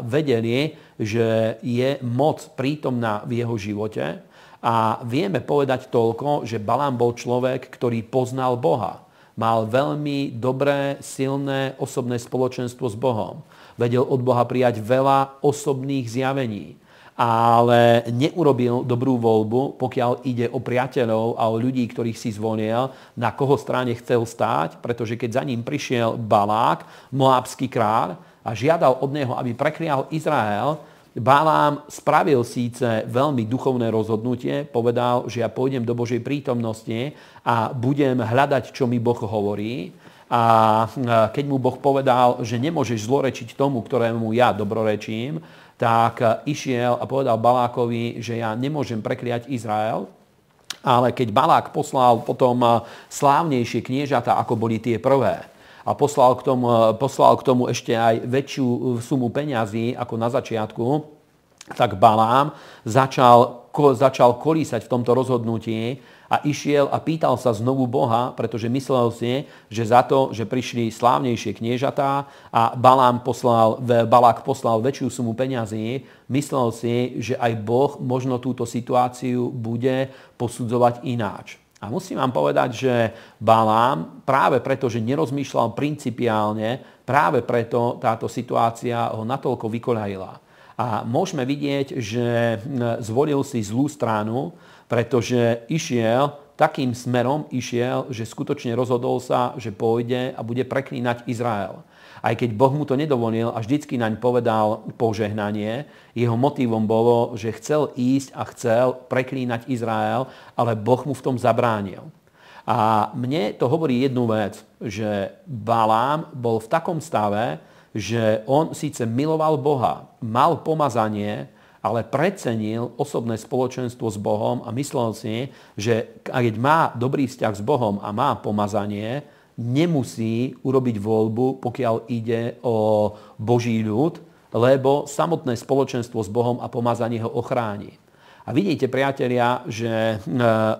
vedeli, že je moc prítomná v jeho živote. A vieme povedať toľko, že Balám bol človek, ktorý poznal Boha mal veľmi dobré, silné osobné spoločenstvo s Bohom. Vedel od Boha prijať veľa osobných zjavení, ale neurobil dobrú voľbu, pokiaľ ide o priateľov a o ľudí, ktorých si zvolil, na koho strane chcel stáť, pretože keď za ním prišiel Balák, moábsky kráľ, a žiadal od neho, aby preklial Izrael, Balám spravil síce veľmi duchovné rozhodnutie, povedal, že ja pôjdem do Božej prítomnosti a budem hľadať, čo mi Boh hovorí. A keď mu Boh povedal, že nemôžeš zlorečiť tomu, ktorému ja dobrorečím, tak išiel a povedal Balákovi, že ja nemôžem prekliať Izrael, ale keď Balák poslal potom slávnejšie kniežata, ako boli tie prvé, a poslal k tomu, poslal k tomu ešte aj väčšiu sumu peňazí ako na začiatku, tak Balám začal, ko, začal kolísať v tomto rozhodnutí a išiel a pýtal sa znovu Boha, pretože myslel si, že za to, že prišli slávnejšie kniežatá a Balám poslal, Balák poslal väčšiu sumu peňazí, myslel si, že aj Boh možno túto situáciu bude posudzovať ináč. A musím vám povedať, že Balám práve preto, že nerozmýšľal principiálne, práve preto táto situácia ho natoľko vykoľajila. A môžeme vidieť, že zvolil si zlú stranu, pretože išiel takým smerom, išiel, že skutočne rozhodol sa, že pôjde a bude preklínať Izrael. Aj keď Boh mu to nedovolil a vždycky naň povedal požehnanie, jeho motivom bolo, že chcel ísť a chcel preklínať Izrael, ale Boh mu v tom zabránil. A mne to hovorí jednu vec, že Balám bol v takom stave, že on síce miloval Boha, mal pomazanie, ale precenil osobné spoločenstvo s Bohom a myslel si, že keď má dobrý vzťah s Bohom a má pomazanie, nemusí urobiť voľbu, pokiaľ ide o Boží ľud, lebo samotné spoločenstvo s Bohom a pomazanie ho ochráni. A vidíte, priatelia, že e,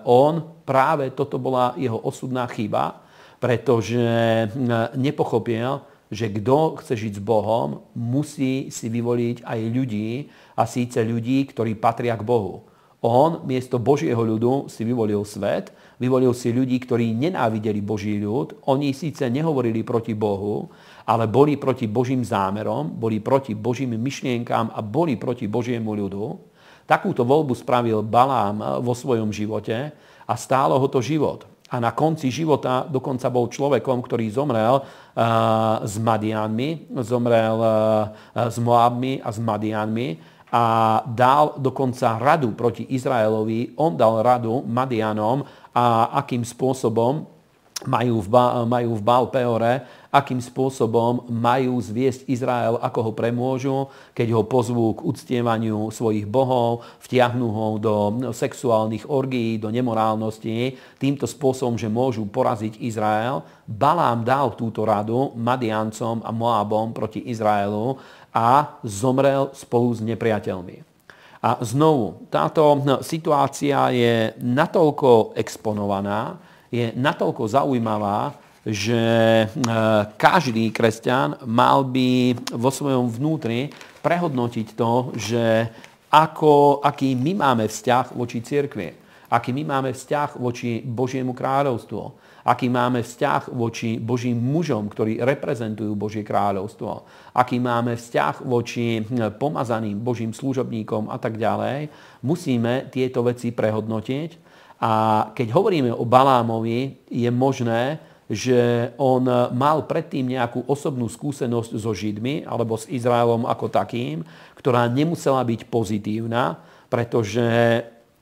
on práve toto bola jeho osudná chyba, pretože e, nepochopil, že kto chce žiť s Bohom, musí si vyvoliť aj ľudí, a síce ľudí, ktorí patria k Bohu. On miesto Božieho ľudu si vyvolil svet, vyvolil si ľudí, ktorí nenávideli Boží ľud. Oni síce nehovorili proti Bohu, ale boli proti Božím zámerom, boli proti Božím myšlienkám a boli proti Božiemu ľudu. Takúto voľbu spravil Balám vo svojom živote a stálo ho to život. A na konci života dokonca bol človekom, ktorý zomrel s Madianmi, zomrel s Moabmi a s Madianmi a dal dokonca radu proti Izraelovi. On dal radu Madianom a akým spôsobom majú v, majú v Baal Peore, akým spôsobom majú zviesť Izrael, ako ho premôžu, keď ho pozvú k uctievaniu svojich bohov, vtiahnú ho do sexuálnych orgií, do nemorálnosti, týmto spôsobom, že môžu poraziť Izrael. Balám dal túto radu Madiancom a Moabom proti Izraelu a zomrel spolu s nepriateľmi. A znovu, táto situácia je natoľko exponovaná, je natoľko zaujímavá, že e, každý kresťan mal by vo svojom vnútri prehodnotiť to, že ako, aký my máme vzťah voči cirkvi, aký my máme vzťah voči Božiemu kráľovstvu, aký máme vzťah voči Božím mužom, ktorí reprezentujú Božie kráľovstvo, aký máme vzťah voči pomazaným Božím služobníkom a tak ďalej, musíme tieto veci prehodnotiť. A keď hovoríme o Balámovi, je možné, že on mal predtým nejakú osobnú skúsenosť so Židmi alebo s Izraelom ako takým, ktorá nemusela byť pozitívna, pretože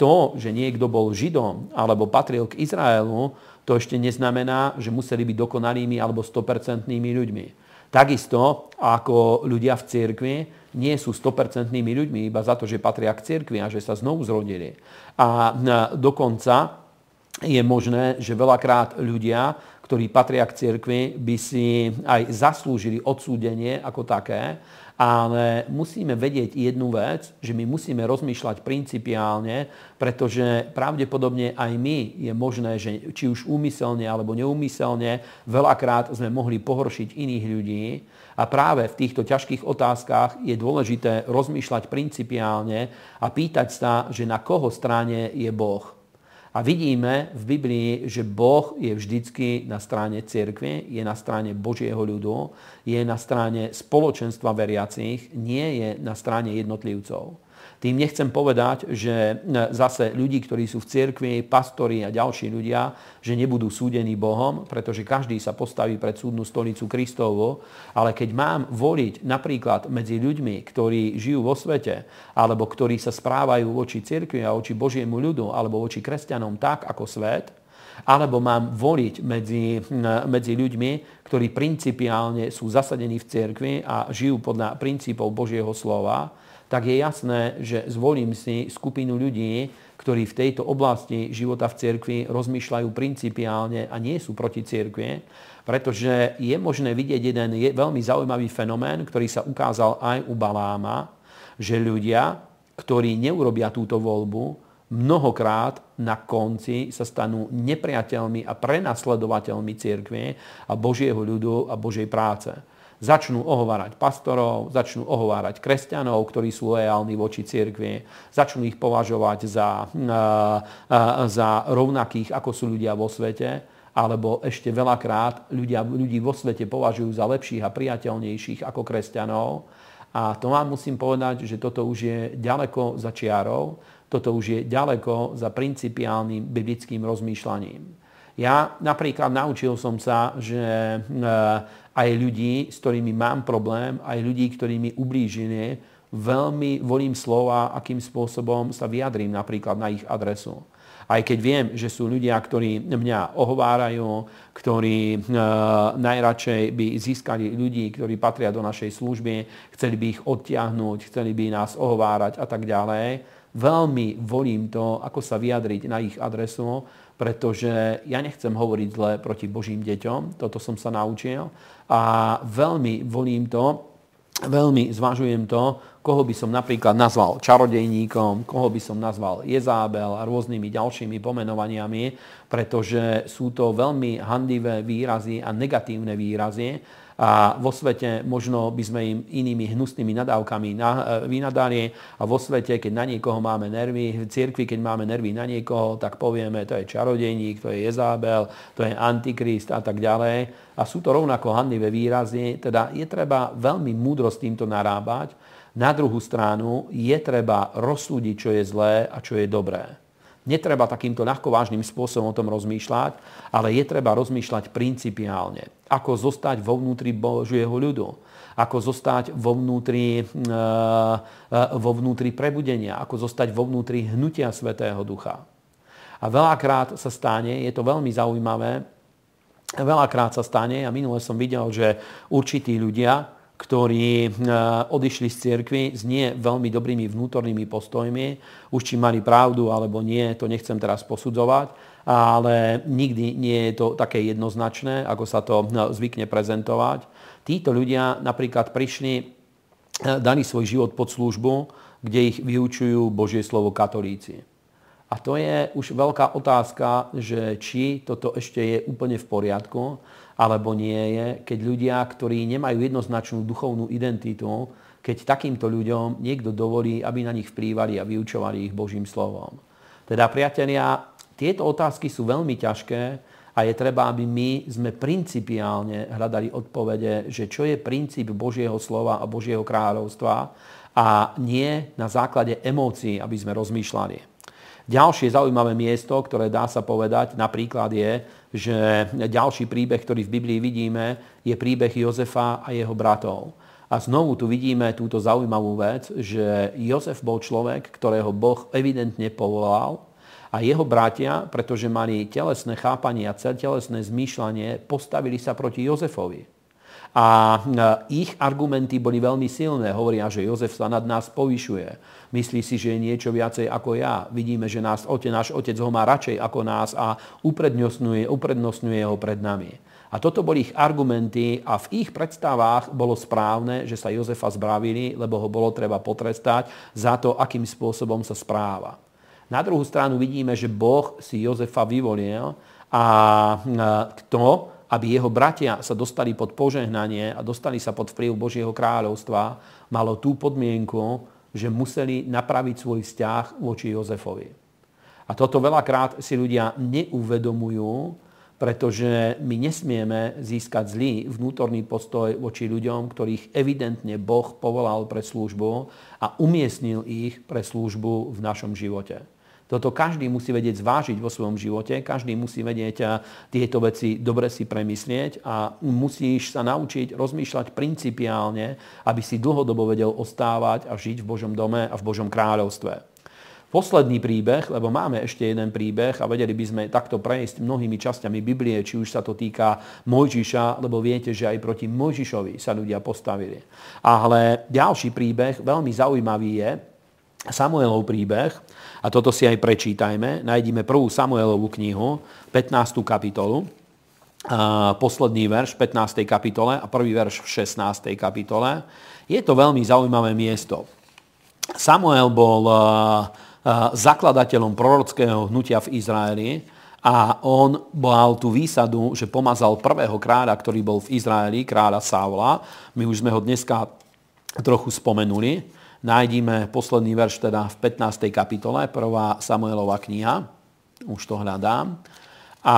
to, že niekto bol Židom alebo patril k Izraelu, to ešte neznamená, že museli byť dokonalými alebo 100% ľuďmi. Takisto ako ľudia v cirkvi nie sú 100% ľuďmi iba za to, že patria k cirkvi a že sa znovu zrodili. A dokonca je možné, že veľakrát ľudia, ktorí patria k cirkvi, by si aj zaslúžili odsúdenie ako také, ale musíme vedieť jednu vec, že my musíme rozmýšľať principiálne, pretože pravdepodobne aj my je možné, že či už úmyselne alebo neúmyselne, veľakrát sme mohli pohoršiť iných ľudí. A práve v týchto ťažkých otázkach je dôležité rozmýšľať principiálne a pýtať sa, že na koho strane je Boh. A vidíme v Biblii, že Boh je vždycky na strane cirkvi, je na strane Božieho ľudu, je na strane spoločenstva veriacich, nie je na strane jednotlivcov. Tým nechcem povedať, že e, zase ľudí, ktorí sú v cirkvi, pastori a ďalší ľudia, že nebudú súdení Bohom, pretože každý sa postaví pred súdnu stolicu Kristovu, ale keď mám voliť napríklad medzi ľuďmi, ktorí žijú vo svete, alebo ktorí sa správajú voči cirkvi a voči Božiemu ľudu, alebo voči kresťanom tak ako svet, alebo mám voliť medzi, medzi ľuďmi, ktorí principiálne sú zasadení v cirkvi a žijú podľa princípov Božieho slova, tak je jasné, že zvolím si skupinu ľudí, ktorí v tejto oblasti života v cirkvi rozmýšľajú principiálne a nie sú proti cirkvi, pretože je možné vidieť jeden je veľmi zaujímavý fenomén, ktorý sa ukázal aj u Baláma, že ľudia, ktorí neurobia túto voľbu, mnohokrát na konci sa stanú nepriateľmi a prenasledovateľmi cirkvi a Božieho ľudu a Božej práce začnú ohovárať pastorov, začnú ohovárať kresťanov, ktorí sú lojálni voči cirkvi, začnú ich považovať za, za rovnakých, ako sú ľudia vo svete, alebo ešte veľakrát ľudia, ľudí vo svete považujú za lepších a priateľnejších ako kresťanov. A to vám musím povedať, že toto už je ďaleko za čiarou, toto už je ďaleko za principiálnym biblickým rozmýšľaním. Ja napríklad naučil som sa, že aj ľudí, s ktorými mám problém, aj ľudí, ktorí mi ublížili, veľmi volím slova, akým spôsobom sa vyjadrím napríklad na ich adresu. Aj keď viem, že sú ľudia, ktorí mňa ohovárajú, ktorí e, najradšej by získali ľudí, ktorí patria do našej služby, chceli by ich odtiahnuť, chceli by nás ohovárať a tak ďalej. Veľmi volím to, ako sa vyjadriť na ich adresu, pretože ja nechcem hovoriť zle proti Božím deťom, toto som sa naučil. A veľmi volím to, veľmi zvažujem to, koho by som napríklad nazval čarodejníkom, koho by som nazval Jezábel a rôznymi ďalšími pomenovaniami, pretože sú to veľmi handivé výrazy a negatívne výrazy a vo svete možno by sme im inými hnusnými nadávkami e, vynadali a vo svete, keď na niekoho máme nervy, v cirkvi, keď máme nervy na niekoho, tak povieme, to je čarodejník, to je Jezábel, to je Antikrist a tak ďalej. A sú to rovnako handivé výrazy, teda je treba veľmi múdro s týmto narábať. Na druhú stranu je treba rozsúdiť, čo je zlé a čo je dobré. Netreba takýmto ľahkovážnym spôsobom o tom rozmýšľať, ale je treba rozmýšľať principiálne. Ako zostať vo vnútri Božieho ľudu. Ako zostať vo vnútri, e, e, vo vnútri prebudenia. Ako zostať vo vnútri hnutia Svetého Ducha. A veľakrát sa stane, je to veľmi zaujímavé, veľakrát sa stane, a minule som videl, že určití ľudia, ktorí eh, odišli z cirkvy s nie veľmi dobrými vnútornými postojmi. Už či mali pravdu alebo nie, to nechcem teraz posudzovať, ale nikdy nie je to také jednoznačné, ako sa to eh, zvykne prezentovať. Títo ľudia napríklad prišli, eh, dali svoj život pod službu, kde ich vyučujú Božie slovo katolíci. A to je už veľká otázka, že či toto ešte je úplne v poriadku, alebo nie je, keď ľudia, ktorí nemajú jednoznačnú duchovnú identitu, keď takýmto ľuďom niekto dovolí, aby na nich vplývali a vyučovali ich Božím slovom. Teda, priatelia, tieto otázky sú veľmi ťažké a je treba, aby my sme principiálne hľadali odpovede, že čo je princíp Božieho slova a Božieho kráľovstva a nie na základe emócií, aby sme rozmýšľali. Ďalšie zaujímavé miesto, ktoré dá sa povedať, napríklad je, že ďalší príbeh, ktorý v Biblii vidíme, je príbeh Jozefa a jeho bratov. A znovu tu vidíme túto zaujímavú vec, že Jozef bol človek, ktorého Boh evidentne povolal a jeho bratia, pretože mali telesné chápanie a telesné zmýšľanie, postavili sa proti Jozefovi. A ich argumenty boli veľmi silné. Hovoria, že Jozef sa nad nás povyšuje. Myslí si, že je niečo viacej ako ja. Vidíme, že nás, náš otec ho má radšej ako nás a uprednostňuje, uprednostňuje ho pred nami. A toto boli ich argumenty a v ich predstavách bolo správne, že sa Jozefa zbravili, lebo ho bolo treba potrestať za to, akým spôsobom sa správa. Na druhú stranu vidíme, že Boh si Jozefa vyvolil a kto aby jeho bratia sa dostali pod požehnanie a dostali sa pod vplyv Božieho kráľovstva, malo tú podmienku, že museli napraviť svoj vzťah voči Jozefovi. A toto veľakrát si ľudia neuvedomujú, pretože my nesmieme získať zlý vnútorný postoj voči ľuďom, ktorých evidentne Boh povolal pre službu a umiestnil ich pre službu v našom živote. Toto každý musí vedieť zvážiť vo svojom živote, každý musí vedieť eh, tieto veci dobre si premyslieť a musíš sa naučiť rozmýšľať principiálne, aby si dlhodobo vedel ostávať a žiť v Božom dome a v Božom kráľovstve. Posledný príbeh, lebo máme ešte jeden príbeh a vedeli by sme takto prejsť mnohými časťami Biblie, či už sa to týka Mojžiša, lebo viete, že aj proti Mojžišovi sa ľudia postavili. Ale ďalší príbeh, veľmi zaujímavý je, Samuelov príbeh, a toto si aj prečítajme, nájdime prvú Samuelovú knihu, 15. kapitolu, a posledný verš v 15. kapitole a prvý verš v 16. kapitole. Je to veľmi zaujímavé miesto. Samuel bol zakladateľom prorockého hnutia v Izraeli a on mal tú výsadu, že pomazal prvého kráľa, ktorý bol v Izraeli, kráľa Saula. My už sme ho dneska trochu spomenuli nájdime posledný verš teda v 15. kapitole, 1. Samuelova kniha. Už to hľadám. A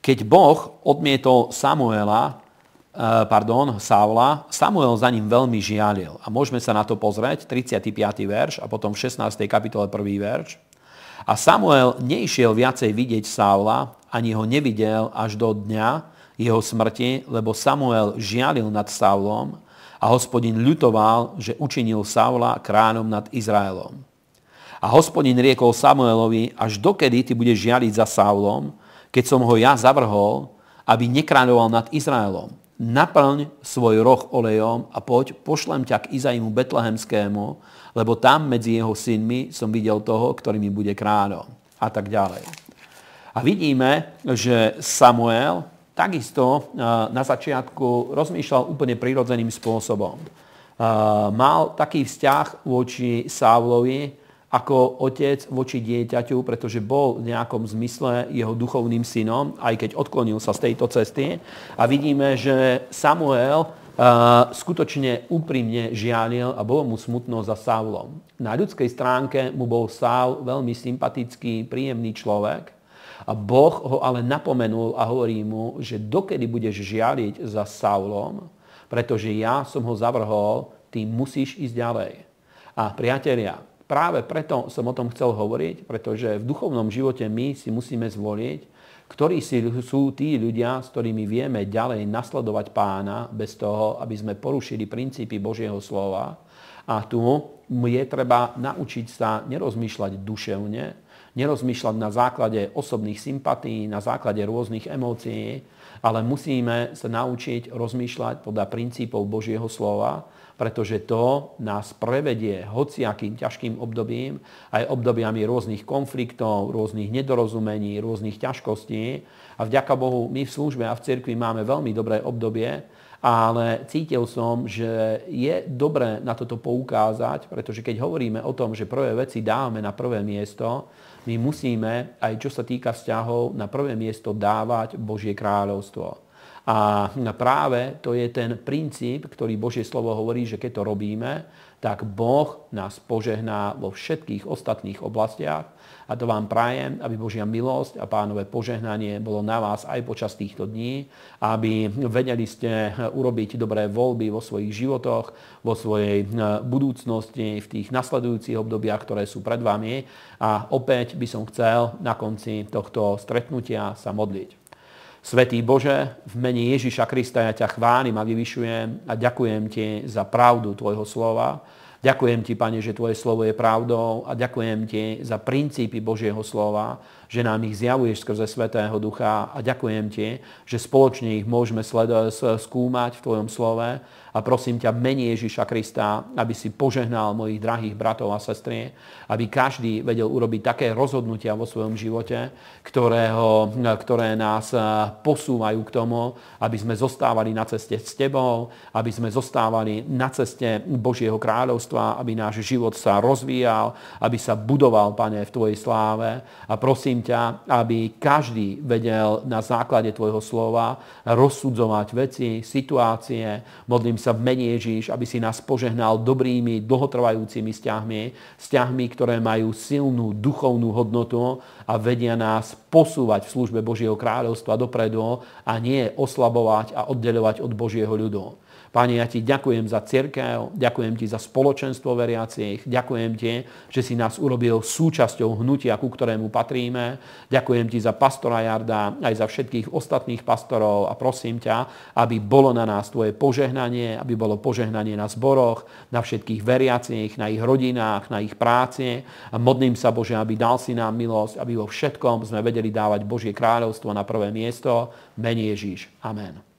keď Boh odmietol Samuela, eh, pardon, Saula, Samuel za ním veľmi žialil. A môžeme sa na to pozrieť, 35. verš a potom v 16. kapitole 1. verš. A Samuel neišiel viacej vidieť Saula, ani ho nevidel až do dňa jeho smrti, lebo Samuel žialil nad Saulom a hospodin ľutoval, že učinil Saula kráľom nad Izraelom. A hospodin riekol Samuelovi, až dokedy ty budeš žialiť za Saulom, keď som ho ja zavrhol, aby nekráľoval nad Izraelom. Naplň svoj roh olejom a poď, pošlem ťa k Izaimu Betlehemskému, lebo tam medzi jeho synmi som videl toho, ktorý mi bude kráľom. A tak ďalej. A vidíme, že Samuel takisto na začiatku rozmýšľal úplne prirodzeným spôsobom. Mal taký vzťah voči Saulovi, ako otec voči dieťaťu, pretože bol v nejakom zmysle jeho duchovným synom, aj keď odklonil sa z tejto cesty. A vidíme, že Samuel uh, skutočne úprimne žialil a bolo mu smutno za Saulom. Na ľudskej stránke mu bol Saul veľmi sympatický, príjemný človek. A Boh ho ale napomenul a hovorí mu, že dokedy budeš žialiť za Saulom, pretože ja som ho zavrhol, ty musíš ísť ďalej. A priatelia, práve preto som o tom chcel hovoriť, pretože v duchovnom živote my si musíme zvoliť, ktorí si sú tí ľudia, s ktorými vieme ďalej nasledovať pána bez toho, aby sme porušili princípy Božieho slova. A tu je treba naučiť sa nerozmýšľať duševne, nerozmýšľať na základe osobných sympatí, na základe rôznych emócií, ale musíme sa naučiť rozmýšľať podľa princípov Božieho slova pretože to nás prevedie hociakým ťažkým obdobím, aj obdobiami rôznych konfliktov, rôznych nedorozumení, rôznych ťažkostí. A vďaka Bohu my v službe a v cirkvi máme veľmi dobré obdobie, ale cítil som, že je dobré na toto poukázať, pretože keď hovoríme o tom, že prvé veci dávame na prvé miesto, my musíme, aj čo sa týka vzťahov, na prvé miesto dávať Božie kráľovstvo. A práve to je ten princíp, ktorý Božie slovo hovorí, že keď to robíme, tak Boh nás požehná vo všetkých ostatných oblastiach. A to vám prajem, aby Božia milosť a pánové požehnanie bolo na vás aj počas týchto dní, aby vedeli ste urobiť dobré voľby vo svojich životoch, vo svojej budúcnosti, v tých nasledujúcich obdobiach, ktoré sú pred vami. A opäť by som chcel na konci tohto stretnutia sa modliť. Svetý Bože, v mene Ježiša Krista ja ťa chválim a vyvyšujem a ďakujem ti za pravdu Tvojho slova. Ďakujem ti, Pane, že Tvoje slovo je pravdou a ďakujem ti za princípy Božieho slova, že nám ich zjavuješ skrze Svetého Ducha a ďakujem ti, že spoločne ich môžeme skúmať v Tvojom slove a prosím ťa mene Ježiša Krista, aby si požehnal mojich drahých bratov a sestry, aby každý vedel urobiť také rozhodnutia vo svojom živote, ktorého, ktoré nás posúvajú k tomu, aby sme zostávali na ceste s Tebou, aby sme zostávali na ceste Božieho kráľovstva, aby náš život sa rozvíjal, aby sa budoval, Pane, v Tvojej sláve. A ťa, aby každý vedel na základe Tvojho slova rozsudzovať veci, situácie. Modlím sa v mene Ježíš, aby si nás požehnal dobrými, dlhotrvajúcimi vzťahmi, vzťahmi, ktoré majú silnú duchovnú hodnotu a vedia nás posúvať v službe Božieho kráľovstva dopredu a nie oslabovať a oddeľovať od Božieho ľudu. Páne, ja ti ďakujem za cirkev, ďakujem ti za spoločenstvo veriacich, ďakujem ti, že si nás urobil súčasťou hnutia, ku ktorému patríme. Ďakujem ti za pastora Jarda, aj za všetkých ostatných pastorov a prosím ťa, aby bolo na nás tvoje požehnanie, aby bolo požehnanie na zboroch, na všetkých veriacich, na ich rodinách, na ich práci. A modlím sa, Bože, aby dal si nám milosť, aby vo všetkom sme vedeli dávať Božie kráľovstvo na prvé miesto. Mene Ježíš. Amen.